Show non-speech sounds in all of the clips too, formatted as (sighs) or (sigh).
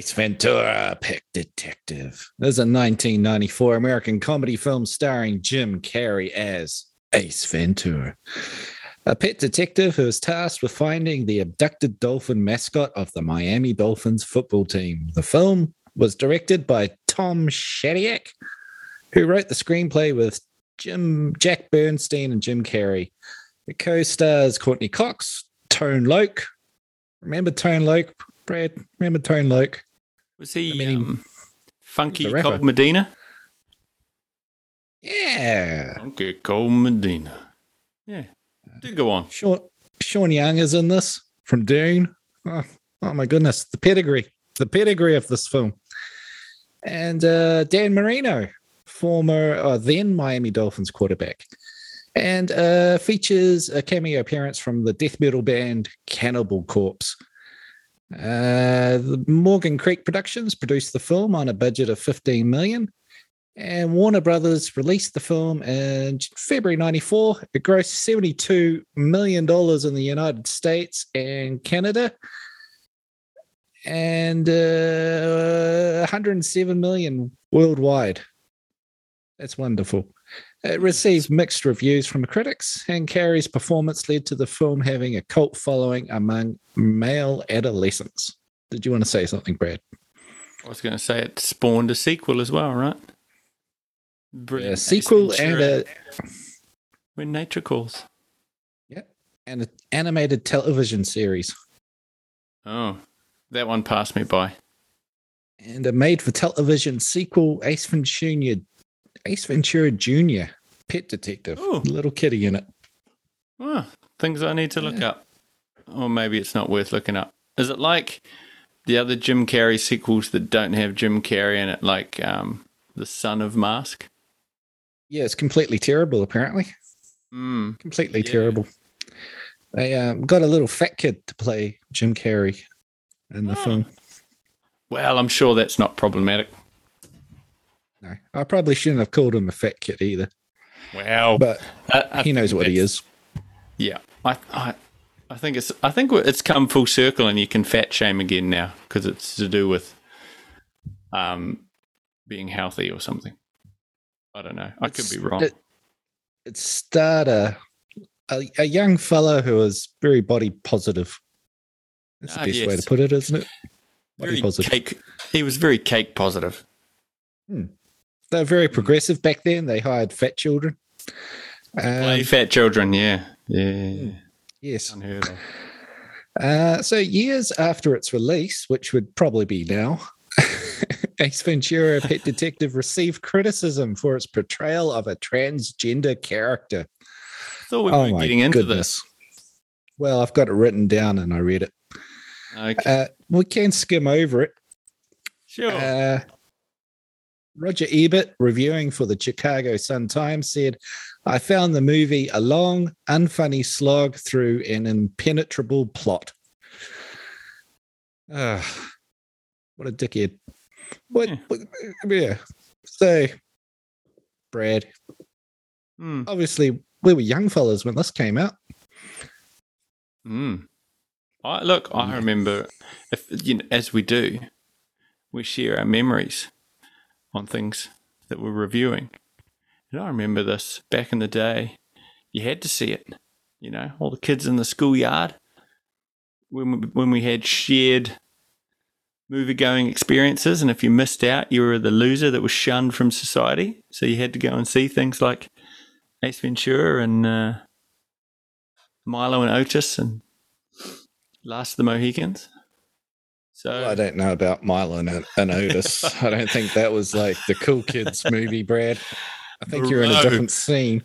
Ace Ventura, Pet Detective. This is a 1994 American comedy film starring Jim Carrey as Ace Ventura, a pet detective who is tasked with finding the abducted dolphin mascot of the Miami Dolphins football team. The film was directed by Tom Shadyac, who wrote the screenplay with Jim Jack Bernstein and Jim Carrey. It co-stars Courteney Cox, Tone Loc. Remember Tone Loc, Brad? Remember Tone Loc? Was he I mean, um, Funky. Cold Medina? Yeah. Funky Cold Medina. Yeah. Do go on. Sean, Sean Young is in this from Dune. Oh, oh my goodness, the pedigree, the pedigree of this film. And uh, Dan Marino, former uh, then Miami Dolphins quarterback, and uh, features a cameo appearance from the death metal band Cannibal Corpse. Uh, the Morgan Creek Productions produced the film on a budget of 15 million, and Warner Brothers released the film in February 94. It grossed $72 million in the United States and Canada and uh, 107 million worldwide. That's wonderful. It received mixed reviews from critics, and Carrey's performance led to the film having a cult following among male adolescents. Did you want to say something, Brad? I was going to say it spawned a sequel as well, right? Brilliant. A sequel and a When Nature Calls. Yep. And an animated television series. Oh, that one passed me by. and a made for television sequel, Ace Ventura, Ace Ventura Jr., Pet Detective, Ooh. little kitty in it. Oh, things I need to look up. Or maybe it's not worth looking up. Is it like the other Jim Carrey sequels that don't have Jim Carrey in it, like um, The Son of Mask? Yeah, it's completely terrible, apparently. Hmm. Completely Yeah. terrible. They um, got a little fat kid to play Jim Carrey in the Oh. film. Well, I'm sure that's not problematic. No, I probably shouldn't have called him a fat kid either, Wow. but I- I he knows what he is. Yeah, I, I, I think it's, I think it's come full circle, and you can fat shame again now because it's to do with, um, being healthy or something. I don't know. I could be wrong. It, it starred a, a a young fellow who was very body positive. That's the Ah, best way to put it, isn't it? Body very positive. cake. He was very cake positive. They're very progressive back then. They hired fat children. Um, fat children. Yeah, yeah. yes. Unheard of. Uh, so years after its release, which would probably be now, (laughs) Ace Ventura: Pet Detective received criticism for its portrayal of a transgender character. Thought we oh were getting into goodness! Well, I've got it written down and I read it. Okay, Uh, we can skim over it. sure. Uh, Roger Ebert, reviewing for the Chicago Sun Times, said, I found the movie a long, unfunny slog through an impenetrable plot. Ah, what a dickhead. What, Yeah. what- yeah. So, Brad, Hmm. obviously, we were young fellas when this came out. Mm. I look. I remember, if you know, as we do, we share our memories on things that we're reviewing. And I remember this back in the day. You had to see it. You know, all the kids in the schoolyard when we, when we had shared movie going experiences, and if you missed out, you were the loser that was shunned from society. So you had to go and see things like Ace Ventura and. Uh, Milo and Otis and Last of the Mohicans. So Well, I don't know about Milo and, and Otis. (laughs) I don't think that was like the cool kids movie, Brad. I think you're in a different scene.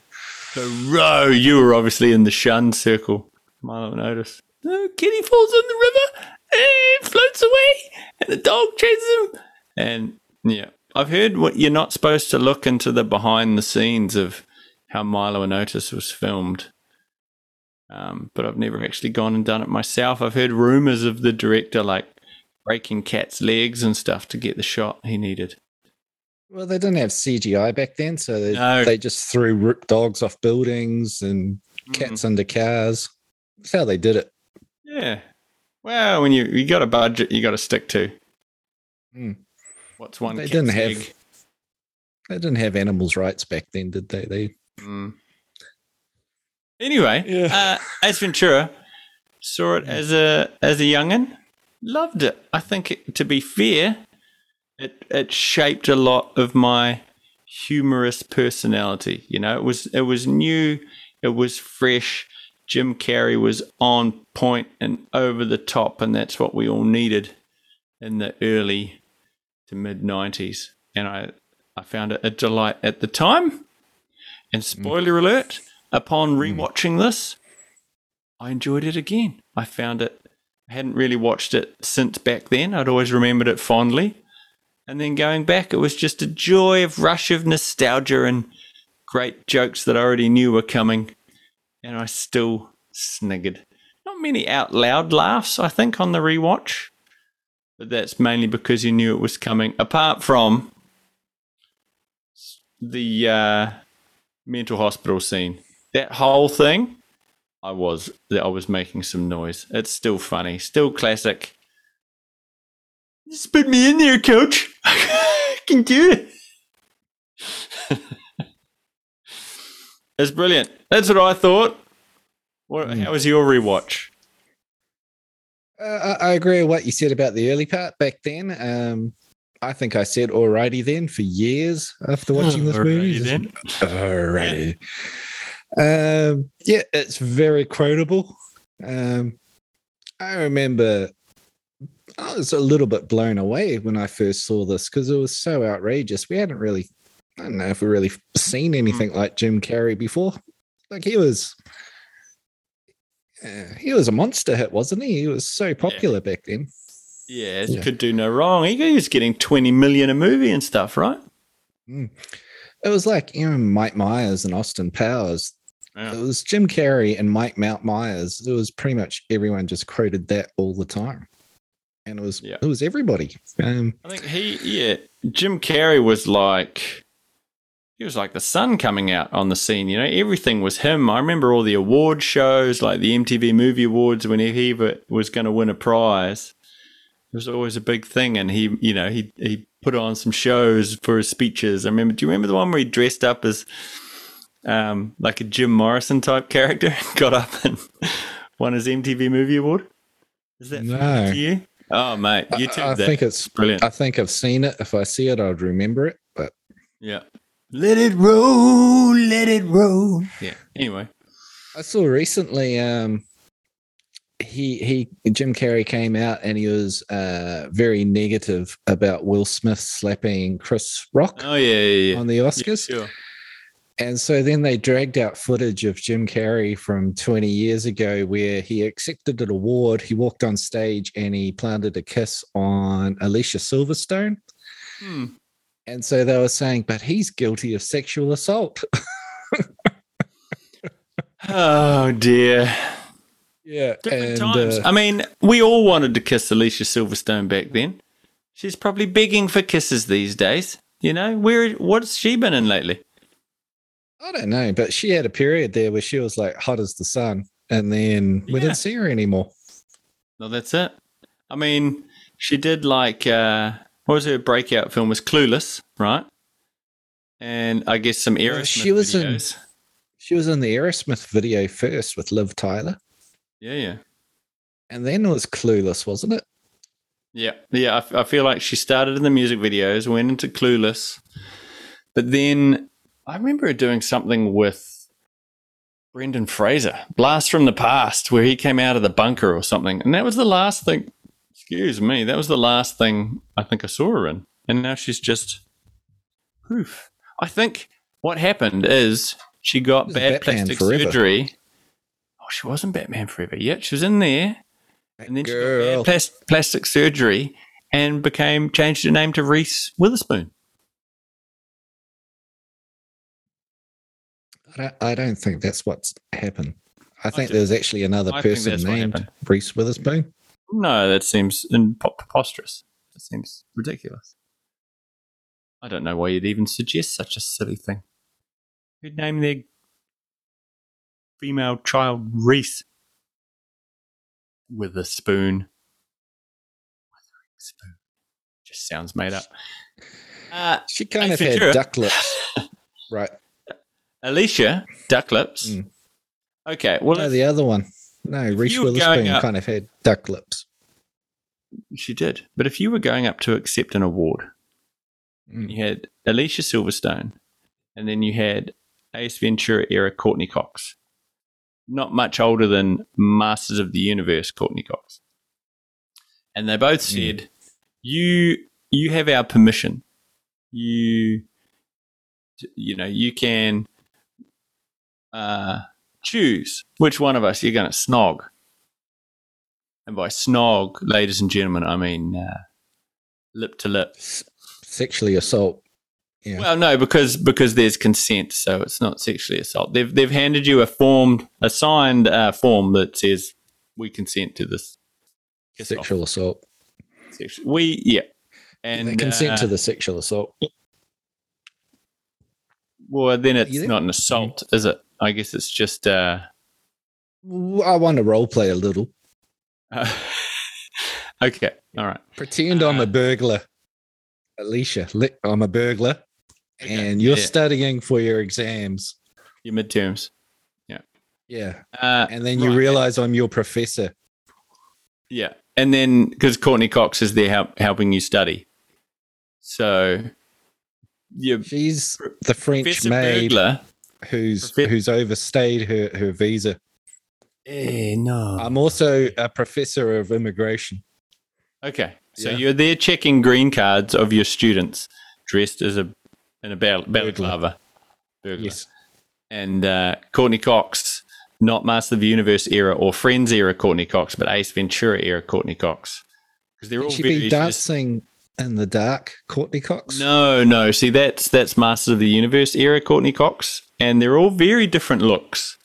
so row, you were obviously in the shun circle. Milo and Otis. The kitty falls in the river and floats away, and the dog chases him. And yeah, I've heard what you're not supposed to look into the behind the scenes of how Milo and Otis was filmed. Um, but I've never actually gone and done it myself. I've heard rumors of the director like breaking cats' legs and stuff to get the shot he needed. Well, they didn't have CGI back then, so they, No. they just threw ripped dogs off buildings and cats under cars. That's how they did it. Yeah. Well, when you you got a budget, you got to stick to. Mm. What's one? They cat's didn't have- egg? They didn't have animals' rights back then, did they? They Mm. Anyway, Yeah. uh, Ace Ventura saw it as a as a youngin, loved it. I think, it, to be fair, it it shaped a lot of my humorous personality. You know, it was it was new, it was fresh. Jim Carrey was on point and over the top, and that's what we all needed in the early to mid '90s. And I I found it a delight at the time. And mm. spoiler alert, upon mm. rewatching this, I enjoyed it again. I found it, I hadn't really watched it since back then. I'd always remembered it fondly. And then going back, it was just a joy of rush of nostalgia and great jokes that I already knew were coming. And I still sniggered. Not many out loud laughs, I think, on the rewatch. But that's mainly because you knew it was coming. Apart from the uh, mental hospital scene. That whole thing, I was that I was making some noise. It's still funny, still classic. Just put me in there, coach. I (laughs) can do it. (laughs) it's brilliant. That's what I thought. What, Mm. How was your rewatch? Uh, I I agree with what you said about the early part back then. Um, I think I said alrighty then for years after watching this movie. Alrighty Just, then. (laughs) Alrighty. Um, yeah, it's very quotable. Um, I remember I was a little bit blown away when I first saw this because it was so outrageous. We hadn't really, I don't know if we really seen anything like Jim Carrey before. Like he was, uh, he was a monster hit, wasn't he? He was so popular back then. Yeah, Yeah. could do no wrong. He was getting twenty million a movie and stuff, right? It was like you know Mike Myers and Austin Powers. Yeah. It was Jim Carrey and Mike Mount Myers. It was pretty much everyone just quoted that all the time, and it was Yeah. it was everybody. Um, I think he, yeah, Jim Carrey was like, he was like the sun coming out on the scene. You know, everything was him. I remember all the award shows, like the MTV Movie Awards, when he was going to win a prize. It was always a big thing, and he, you know, he he put on some shows for his speeches. I remember. Do you remember the one where he dressed up as, um, like a Jim Morrison type character, (laughs) and got up and (laughs) won his MTV Movie Award? Is that No. to you? Oh, mate, I, YouTube I that. think it's brilliant. I think I've seen it. If I see it, I'd remember it. But Yeah. Let it roll, let it roll. Yeah. Anyway. I saw recently um he he Jim Carrey came out and he was uh very negative about Will Smith slapping Chris Rock Oh yeah, yeah, yeah. on the Yeah, Oscars. sure. And so then they dragged out footage of Jim Carrey from 20 years ago where he accepted an award. He walked on stage and he planted a kiss on Alicia Silverstone. Hmm. And so they were saying, but he's guilty of sexual assault. (laughs) Oh dear. Yeah. Different and, times. uh, I mean, we all wanted to kiss Alicia Silverstone back then. She's probably begging for kisses these days. You know, where what's she been in lately? I don't know, but she had a period there where she was like hot as the sun. And then we Yeah. didn't see her anymore. No, that's it. I mean, she did like uh what was her breakout film was Clueless, right? And I guess some Aerosmith Well, she was in- videos. She was in the Aerosmith video first with Liv Tyler. Yeah, yeah. And then it was Clueless, wasn't it? Yeah, yeah. I, f- I feel like she started in the music videos, went into Clueless, but then I remember her doing something with Brendan Fraser, Blast from the Past, where he came out of the bunker or something, and that was the last thing. Excuse me, that was the last thing I think I saw her in, and now she's just poof. I think what happened is she got bad Batman plastic Forever. surgery. Oh, she wasn't Batman Forever yet. She was in there, and then she got Girl. plas- plastic surgery and became changed her name to Reese Witherspoon. I don't, I don't think that's what's happened. I think do. there's actually another I person named. Reese Witherspoon. No, that seems preposterous. That seems ridiculous. I don't know why you'd even suggest such a silly thing. Who'd name their female child Reese? With a spoon. Spoon. just sounds made up. Uh, She kind Ace of had duck lips. (laughs) right. Alicia, duck lips. Mm. Okay, well, No, the other one. No, Reese you were going Witherspoon up- kind of had duck lips. she did. But if you were going up to accept an award, Mm. you had Alicia Silverstone, and then you had Ace Ventura era Courteney Cox. Not much older than Masters of the Universe Courteney Cox. And they both Mm. said, "You you have our permission. You you know you can uh, choose which one of us you're going to snog." And by snog, ladies and gentlemen, I mean uh, lip to lip. S- sexually assault. Yeah. Well, no, because because there's consent, so it's not sexually assault. They've they've handed you a form, a signed uh, form that says we consent to this. Off. sexual assault. We yeah, and they consent uh, to the sexual assault. Well, then it's not an assault, is it? I guess it's just. Uh, I want to role play a little. uh, (laughs) okay, all right. Pretend I'm Uh, a burglar. Alicia, I'm a burglar. Okay, And you're yeah. studying for your exams. Your midterms. Yeah. Uh, And then you right. realize I'm your professor. Yeah, and then because Courteney Cox is there help, helping you study, so you She's the French Professor maid Burglar. who's Profe- who's overstayed her, her visa. Eh, no. I'm also a professor of immigration. Okay, so Yeah. you're there checking green cards of your students dressed as a in a bal- balaclava. Burglar. Yes. And uh, Courteney Cox, not Master of the Universe era or Friends era Courteney Cox, but Ace Ventura era Courteney Cox. Because they're all she be dancing in the dark, Courteney Cox? No, no. See, that's that's Masters of the Universe era Courteney Cox, and they're all very different looks.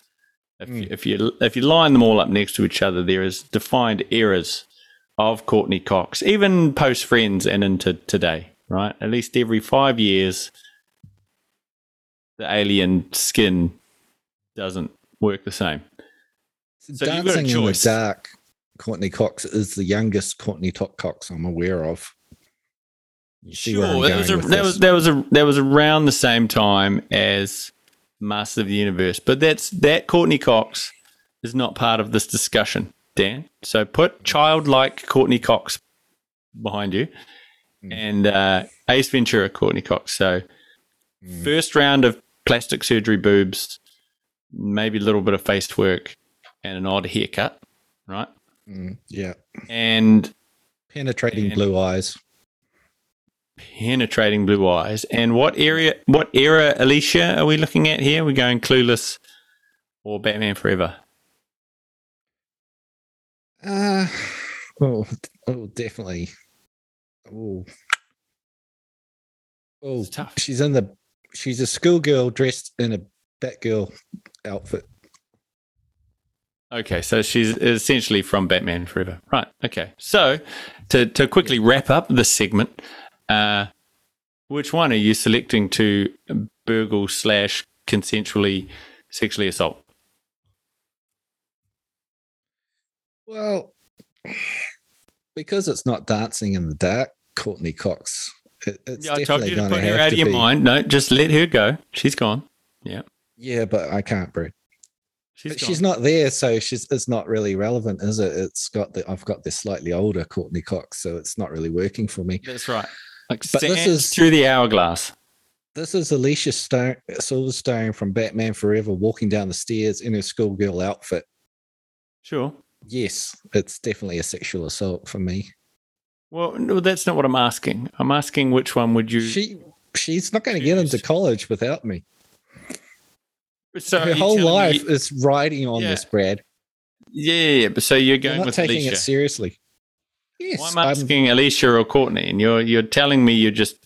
If, you, Mm. if you if you line them all up next to each other, there is defined eras of Courteney Cox, even post Friends and into today. Right, at least every five years, the alien skin doesn't work the same. So you've got a dancing in the dark, Courteney Cox is the youngest Courteney Top Cox I'm aware of. You see where I'm Sure, that was, a, that was that was a that was around the same time as Master of the Universe, but that's that Courteney Cox is not part of this discussion, Dan. So put childlike Courteney Cox behind you, Mm. and uh, Ace Ventura Courteney Cox. So Mm. first round of plastic surgery boobs, maybe a little bit of face work, and an odd haircut, right? Mm, yeah. And Penetrating And- blue eyes. penetrating blue eyes. And what area, what era, Alicia, are we looking at here? We're going Clueless or Batman Forever? Uh, oh, oh, definitely. Oh, oh, tough. she's in the. She's a schoolgirl dressed in a Batgirl outfit. Okay, so she's essentially from Batman Forever, right? Okay, so to to quickly wrap up the segment, uh, which one are you selecting to burgle slash consensually sexually assault? Well, (sighs) because it's not dancing in the dark, Courteney Cox. It, it's Yeah, I told you to put her out of your be. mind. No, just let her go. She's gone. Yeah, Yeah, but I can't, bro. she's she's not there, so she's it's not really relevant, is it? It's got the I've got this slightly older Courteney Cox, so it's not really working for me. That's right. Like But this is- through the hourglass. This is Alicia Stone, Silverstone from Batman Forever walking down the stairs in her schoolgirl outfit. Sure. Yes, it's definitely a sexual assault for me. Well, no, that's not what I'm asking. I'm asking which one would you? She she's not going to get into college without me. so her whole life you- is riding on Yeah. this, Brad. yeah, but so you're going not with taking Alicia. it seriously. Yes, Well, I'm I'm- asking Alicia or Courteney, and you're you're telling me you're just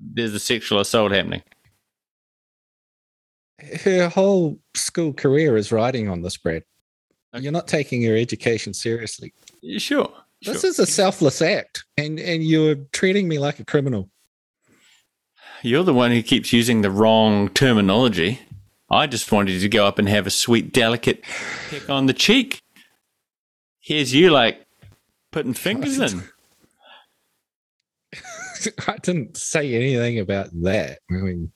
there's a sexual assault happening. her whole school career is riding on this, Brad. Okay. You're not taking your education seriously. Sure. This sure. is a selfless act, and and you're treating me like a criminal. You're the one who keeps using the wrong terminology. I just wanted you to go up and have a sweet, delicate peck on the cheek. Here's you like putting fingers in. (laughs) I didn't say anything about that. I mean,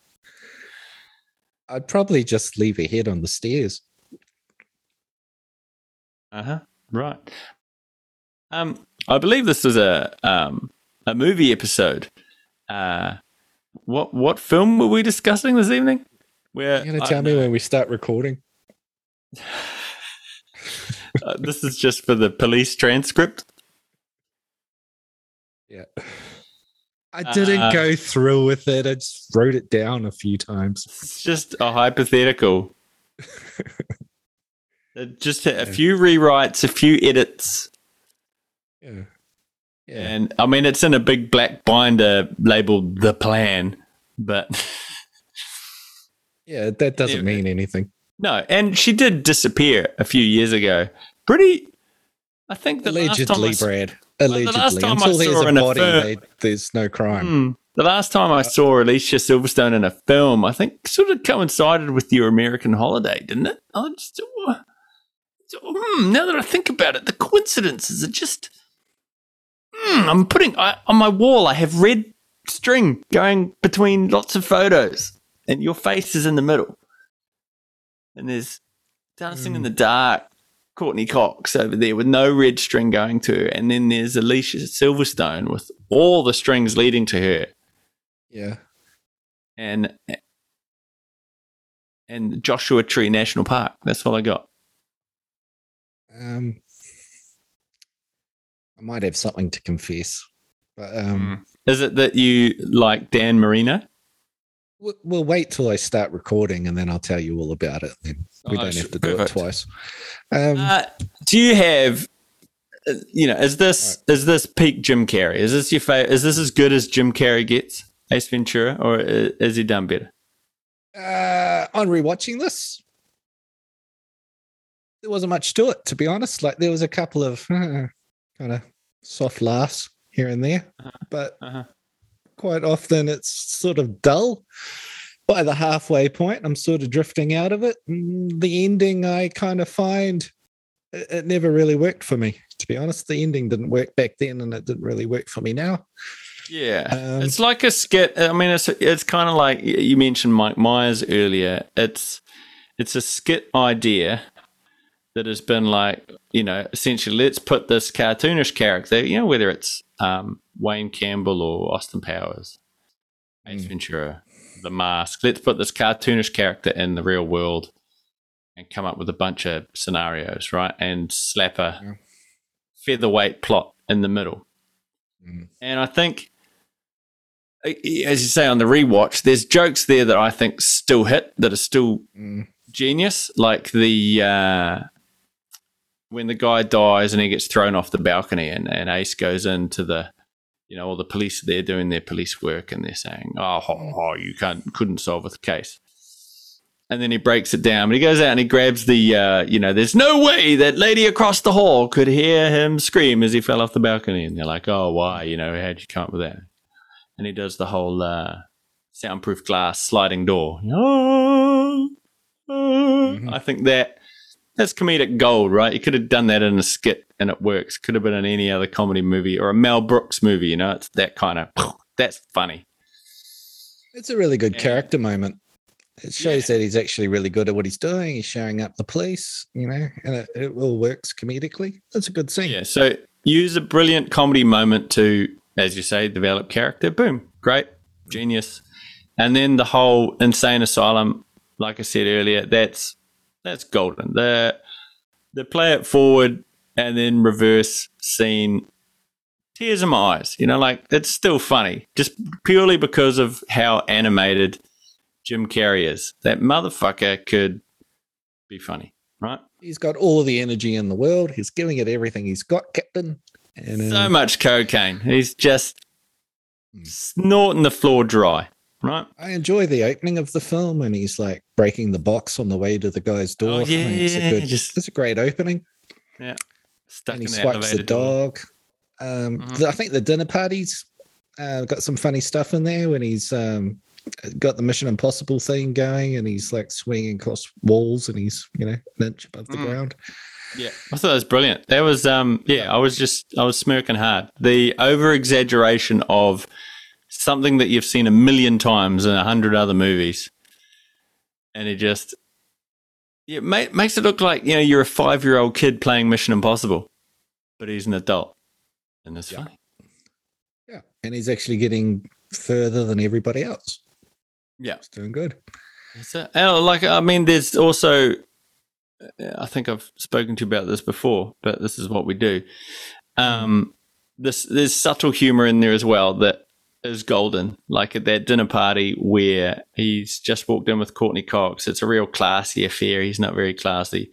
I'd probably just leave a head on the stairs. Uh huh. Right. Um, I believe this was a um a movie episode. Uh, what what film were we discussing this evening? Where You're gonna I tell me when we start recording? (laughs) Uh, this is just for the police transcript. Yeah. I didn't Uh, go through with it. I just wrote it down a few times. It's just a hypothetical. (laughs) Uh, just a, a few rewrites, a few edits, Yeah. Yeah. and I mean it's in a big black binder labeled "The Plan," but Yeah, that doesn't Yeah. mean anything. no. And she did disappear a few years ago. Pretty, I think the last time I Allegedly, Brad. the Allegedly. last time I Until there's saw her a in a body, they, there's no crime. Hmm. The last time I saw Alicia Silverstone in a film, I think sort of coincided with your American Holiday, didn't it? I just, uh, hmm, now that I think about it, the coincidences are just. Hmm, I'm putting I, on my wall. I have red string going between lots of photos, and your face is in the middle. And there's dancing in Hmm. the dark. Courteney Cox over there with no red string going to her, and then there's Alicia Silverstone with all the strings leading to her Yeah. and and Joshua Tree National Park. That's all I got. Um, I might have something to confess, but um, Is it that you like Dan Marino? we'll, we'll wait till I start recording and then I'll tell you all about it. Then we Oh, don't have to do perfect. it twice. Um, Uh, do you have, uh, you know, is this is this peak Jim Carrey? Is this your favorite? Is this as good as Jim Carrey gets, Ace Ventura, or is he done better? uh, on rewatching this, there wasn't much to it, to be honest. Like there was a couple of (laughs) kind of soft laughs here and there, but Uh-huh. quite often it's sort of dull. By the halfway point, I'm sort of drifting out of it. The ending, I kind of find it, it never really worked for me. To be honest, the ending didn't work back then, and it didn't really work for me now. Yeah, Um, it's like a skit. I mean, it's it's kind of like you mentioned Mike Myers earlier. It's it's a skit idea that has been like you know essentially let's put this cartoonish character, you know, whether it's um, Wayne Campbell or Austin Powers, Ace Mm. Ventura, The Mask. Let's put this cartoonish character in the real world and come up with a bunch of scenarios, right? And slap a Yeah. featherweight plot in the middle. Mm. And I think, as you say on the rewatch, there's jokes there that I think still hit, that are still Mm. genius. Like the uh, when the guy dies and he gets thrown off the balcony, and, and Ace goes into the, you know, all the police they're doing their police work, and they're saying, "Oh, ho, ho, you can't, couldn't solve the case." And then he breaks it down. But he goes out and he grabs the, uh, you know, there's no way that lady across the hall could hear him scream as he fell off the balcony. And they're like, oh, why? You know, how'd you come up with that? And he does the whole uh, soundproof glass sliding door. Oh, oh. Mhm. I think that that's comedic gold, right? You could have done that in a skit and it works. Could have been in any other comedy movie or a Mel Brooks movie. You know, it's that kind of (laughs) that's funny. It's a really good Yeah. character moment. It shows that he's actually really good at what he's doing. He's showing up the police, you know, and it, it all works comedically. That's a good scene. Yeah. So use a brilliant comedy moment to, as you say, develop character. Boom. Great. Genius. And then the whole insane asylum, like I said earlier, that's that's golden. The the play it forward and then reverse scene tears in my eyes. You know, like it's still funny. Just purely because of how animated Jim Carrey is. That motherfucker could be funny, right? He's got all of the energy in the world. He's giving it everything he's got, Captain. And so uh, much cocaine. He's just Mm. snorting the floor dry, right? I enjoy the opening of the film, and he's like breaking the box on the way to the guy's door. Oh, think it's yeah, a good, just- it's a great opening. Stuck and he the swipes the dog. Um, Mhm. the- I think the dinner parties uh, got some funny stuff in there when he's um, got the Mission Impossible thing going, and he's like swinging across walls, and he's you know an inch above the Mm. ground. Yeah, I thought that was brilliant. That was, um, yeah, I was just, I was smirking hard. The over exaggeration of something that you've seen a million times in a hundred other movies, and it just it ma- makes it look like you know you're a five year old kid playing Mission Impossible, but he's an adult, and it's Yeah. funny. And he's actually getting further than everybody else. Yeah. He's doing good. That's. And uh, like, I mean, there's also, uh, I think I've spoken to you about this before, but this is what we do. Um, mm-hmm. this there's subtle humor in there as well that is golden. Like at that dinner party where he's just walked in with Courteney Cox. It's a real classy affair. He's not very classy.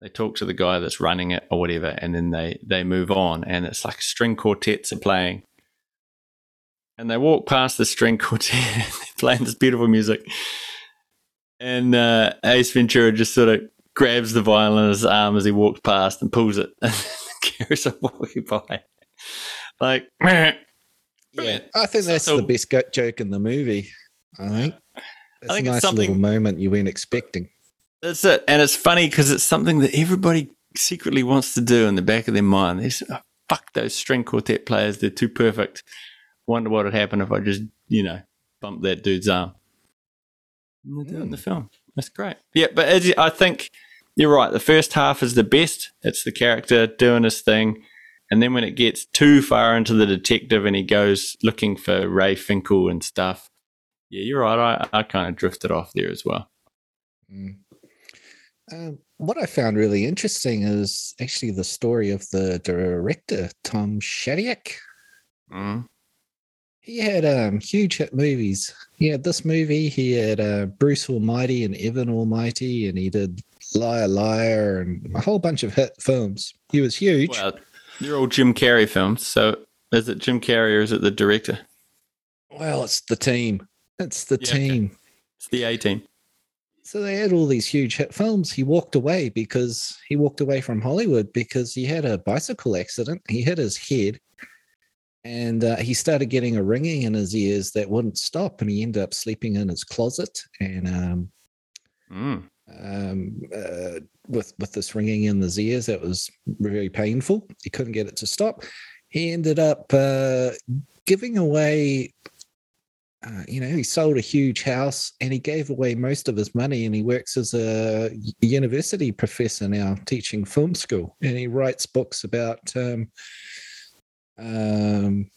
They talk to the guy that's running it or whatever, and then they they move on, and it's like string quartets are playing. And they walk past the string (laughs) quartet, playing this beautiful music. And uh, Ace Ventura just sort of grabs the violin in his arm as he walks past and pulls it (laughs) and carries on (laughs) walking by. Like, (clears throat) Yeah. Brilliant. I think that's So- the best go- joke in the movie. I think. It's think a it's nice something- little moment you weren't expecting. that's it. And it's funny because it's something that everybody secretly wants to do in the back of their mind. Oh, fuck those string quartet players. They're too perfect. Wonder what would happen if I just, you know, bumped that dude's arm. And they do it in the hmm. film. That's great. Yeah, but as I think you're right. The first half is the best. It's the character doing his thing. And then when it gets too far into the detective and he goes looking for Ray Finkel and stuff, yeah, you're right. I, I kind of drifted off there as well. Mm. Um, what I found really interesting is actually the story of the director, Tom Shadyac. Mm. He had um, huge hit movies. He had this movie. He had uh, Bruce Almighty and Evan Almighty, and he did Liar Liar and a whole bunch of hit films. He was huge. Well, they're all Jim Carrey films. So is it Jim Carrey or is it the director? Well, it's the team. It's the Yeah, okay. team. It's the A team. So they had all these huge hit films. He walked away because he walked away from Hollywood because he had a bicycle accident. He hit his head and uh, he started getting a ringing in his ears that wouldn't stop. And he ended up sleeping in his closet and um, Mm. Um, uh, with, with this ringing in his ears. That was very painful. He couldn't get it to stop. He ended up uh, giving away uh, you know, he sold a huge house and he gave away most of his money. And he works as a university professor now, teaching film school. And he writes books about um, um,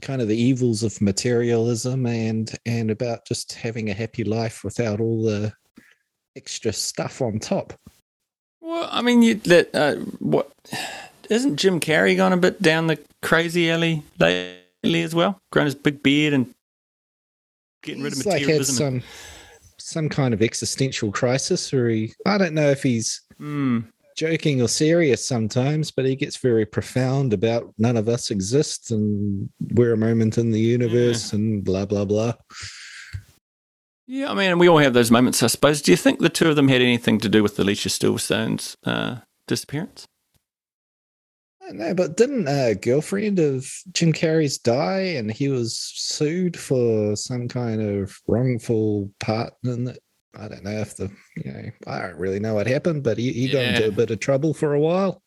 kind of the evils of materialism and and about just having a happy life without all the extra stuff on top. Well, I mean, you that uh, what isn't Jim Carrey gone a bit down the crazy alley lately as well? Grown his big beard and getting rid of He's like had materialism. some some kind of existential crisis, or he I don't know if he's Hmm. joking or serious sometimes, but he gets very profound about none of us exist and we're a moment in the universe and blah blah blah. Yeah, I mean, we all have those moments, I suppose. Do you think the two of them had anything to do with Alicia Silverstone's uh, disappearance? I don't know, but didn't a girlfriend of Jim Carrey's die and he was sued for some kind of wrongful part in it? I don't know if the you know I don't really know what happened, but he, he got into a bit of trouble for a while.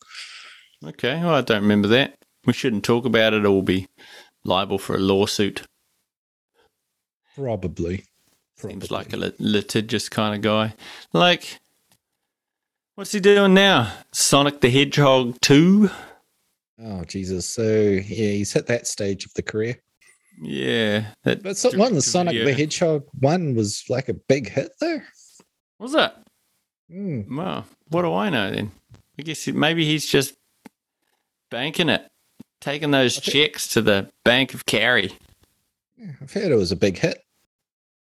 Okay, well, I don't remember that. We shouldn't talk about it or we'll be liable for a lawsuit. Probably. Seems like a lit- litigious kind of guy. Like, what's he doing now? Sonic the Hedgehog 2? Oh Jesus! So yeah, he's hit that stage of the career. Yeah. That But so, one, the Sonic the. Hedgehog one was like a big hit there. Was that? Hmm. Well, what do I know then? I guess it- maybe he's just banking it, taking those checks to the Bank of Carrey. Yeah, I've heard it was a big hit.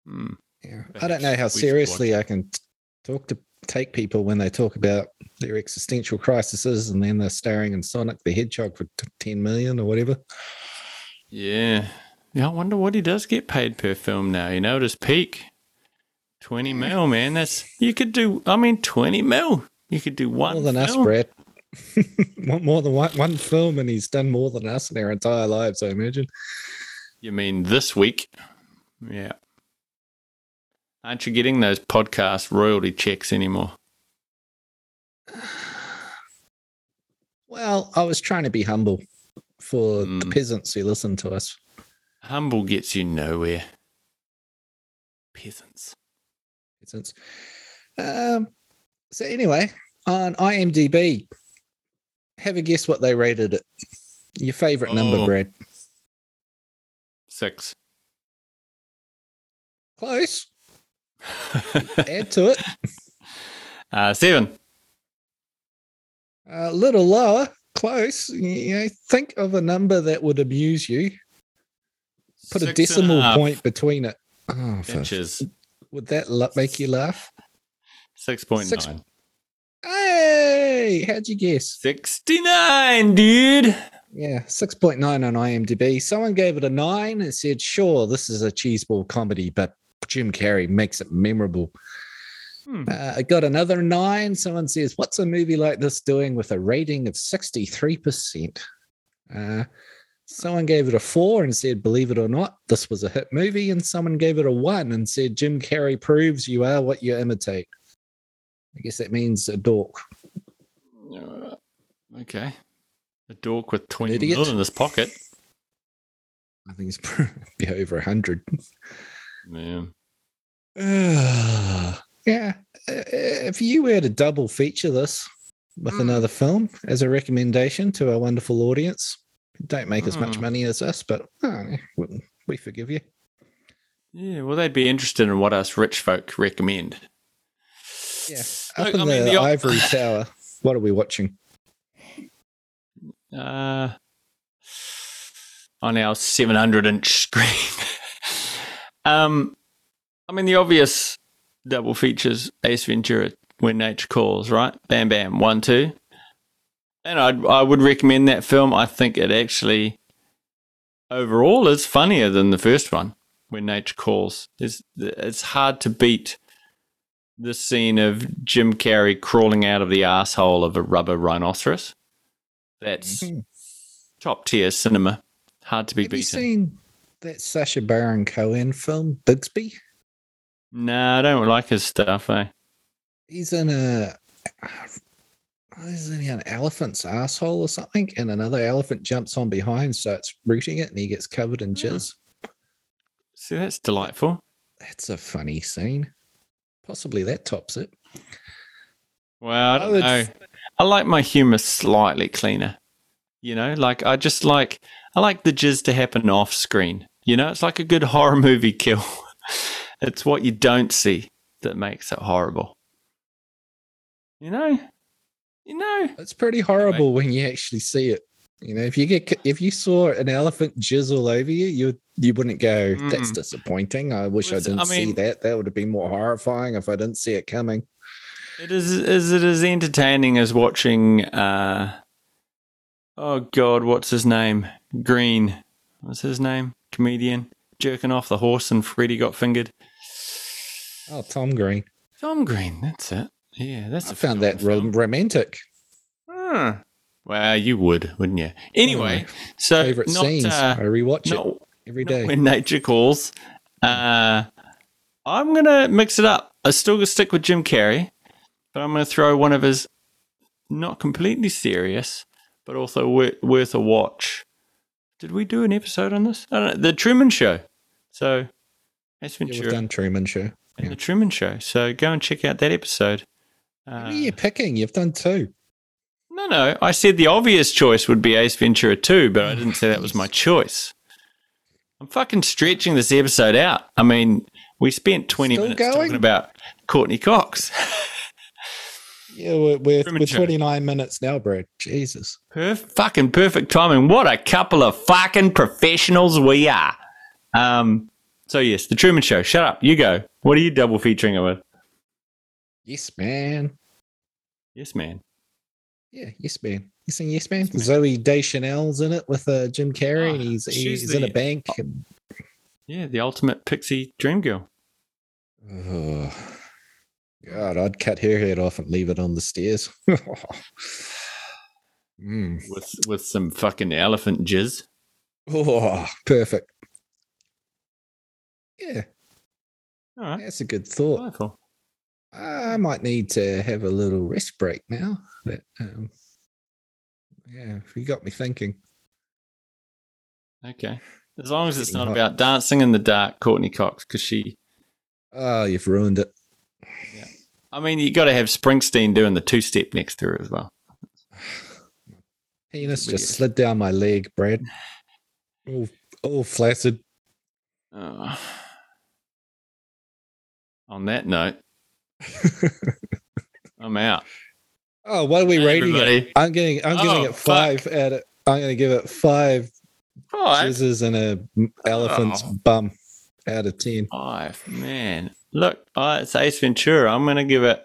Hmm. Yeah. I don't know how seriously I can talk to take people when they talk about their existential crises and then they're starring in Sonic the Hedgehog for t- 10 million or whatever. Yeah. Yeah, I wonder what he does get paid per film now. You know, at his peak, 20 mil, man. That's, you could do, I mean, 20 mil. You could do one. more than us, film. Brad. (laughs) More than one, one film, and he's done more than us in our entire lives, I imagine. You mean this week? Yeah. Aren't you getting those podcast royalty checks anymore? Well, I was trying to be humble for the Mm. peasants who listen to us. Humble gets you nowhere. Peasants. Peasants. um, so anyway, on IMDb, have a guess what they rated it. Your favorite number, Oh. Brad? Six. Close. Add to it. uh, seven. A little lower. Close. You know, think of a number that would amuse you. Put a Six and decimal half point between it. Oh, Inches. would that make you laugh? Six point Six- nine. Hey, how'd you guess? 69, dude. Yeah, 6.9 on IMDb. Someone gave it a nine and said, sure, this is a cheeseball comedy, but Jim Carrey makes it memorable. Hmm. Uh, I got another nine. Someone says, what's a movie like this doing with a rating of 63%? Uh, someone gave it a four and said, believe it or not, this was a hit movie. And someone gave it a one and said, Jim Carrey proves you are what you imitate. I guess that means a dork. Uh, okay. A dork with 20 idiot. in his pocket. I think it's (laughs) be over 100. Man. (sighs) yeah. Uh, If you were to double feature this with Mm. another film as a recommendation to our wonderful audience, don't make as much Mm. money as us, but oh, we- we forgive you. Yeah, well, they'd be interested in what us rich folk recommend. Yeah. Look, Up in I mean, the, the op- ivory (laughs) tower, what are we watching? uh, on our 700 inch screen. (laughs) um, I mean, the obvious double features Ace Ventura When Nature Calls, right? Bam, bam, one, two. And I'd, I would recommend that film. I think it actually, overall, is funnier than the first one, When Nature Calls. It's, it's hard to beat the scene of Jim Carrey crawling out of the asshole of a rubber rhinoceros. That's Mhm. top tier cinema. Hard to be Have you beaten. seen that Sacha Baron Cohen film, Grimsby? No, I don't like his stuff. Eh? He's in a. Is he an elephant's asshole or something? And another elephant jumps on behind, starts rooting it, and he gets covered in Hmm. jizz. See, that's delightful. That's a funny scene. Possibly that tops it. Well, I I don't would- know. I like my humor slightly cleaner. You know, like I just like I like the jizz to happen off screen. You know, it's like a good horror movie kill. (laughs) it's what you don't see that makes it horrible. You know, you know. It's pretty horrible when you actually see it. You know, if you get if you saw an elephant jizz all over you, you you wouldn't go, "That's Mm. disappointing." I wish I didn't I see that. That would have been more horrifying if I didn't see it coming. It is is it as entertaining as watching uh oh god, what's his name? Green. What's his name? Comedian. Jerking off the horse and Freddy got fingered. Oh, Tom Green, Tom Green, that's it. Yeah, that's I found that film. romantic. Hmm. Well, you would, wouldn't you? Anyway, Oh, so Favorite not, scenes. uh, I rewatch it not, every not day. when nature calls. Uh, I'm gonna mix it up. I still gonna stick with Jim Carrey, but I'm gonna throw one of his not completely serious, but also wor- worth a watch. Did we do an episode on this? I don't know. The Truman Show. So, Ace Yeah, we've done Truman Show. and the Truman Show. So go and check out that episode. Who Uh, are you picking? You've done two. No, no. I said the obvious choice would be Ace Ventura 2, but I didn't say that was my (laughs) choice. I'm fucking stretching this episode out. I mean, we spent 20 Still minutes going? talking about Courteney Cox. (laughs) Yeah, we're, we're, we're 29 minutes now, bro. Jesus. Perf- fucking perfect timing. What a couple of fucking professionals we are. Um, so, yes, The Truman Show. Shut up. You go. What are you double featuring it with? Yes, man. Yes, man. Yeah, yes, man. You sing Yes, man? Yes, Man. Zooey Deschanel's in it with uh, Jim Carrey, Ah, and he's, she's he's in a bank. And, Yeah, the ultimate pixie dream girl. oh, God, I'd cut her head off and leave it on the stairs. (laughs) mm. With, with some fucking elephant jizz. Oh, perfect. Yeah, All right. that's a good thought. Delightful. I might need to have a little rest break now. But um, yeah, you got me thinking. Okay. As long as it's not hot. about dancing in the dark, Courteney Cox, because she. Oh, you've ruined it. I mean, you got to have Springsteen doing the two step next to her as well. Penis Weird. just slid down my leg, Brad. All, all flaccid. Uh, on that note, (laughs) I'm out. oh, what are we Hey, rating it? I'm getting. I'm giving Oh, it five out of. I'm going to give it five Five. jizzes and a elephant's Oh. bum out of ten. Five. Man. Look, I, it's Ace Ventura. I'm going to give it.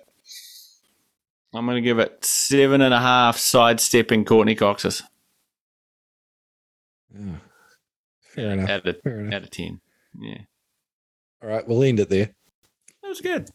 I'm going to give it seven and a half sidestepping Courteney Coxes Oh, fair enough. out of, Fair enough. out of 10. Yeah. All right, we'll end it there. That was good.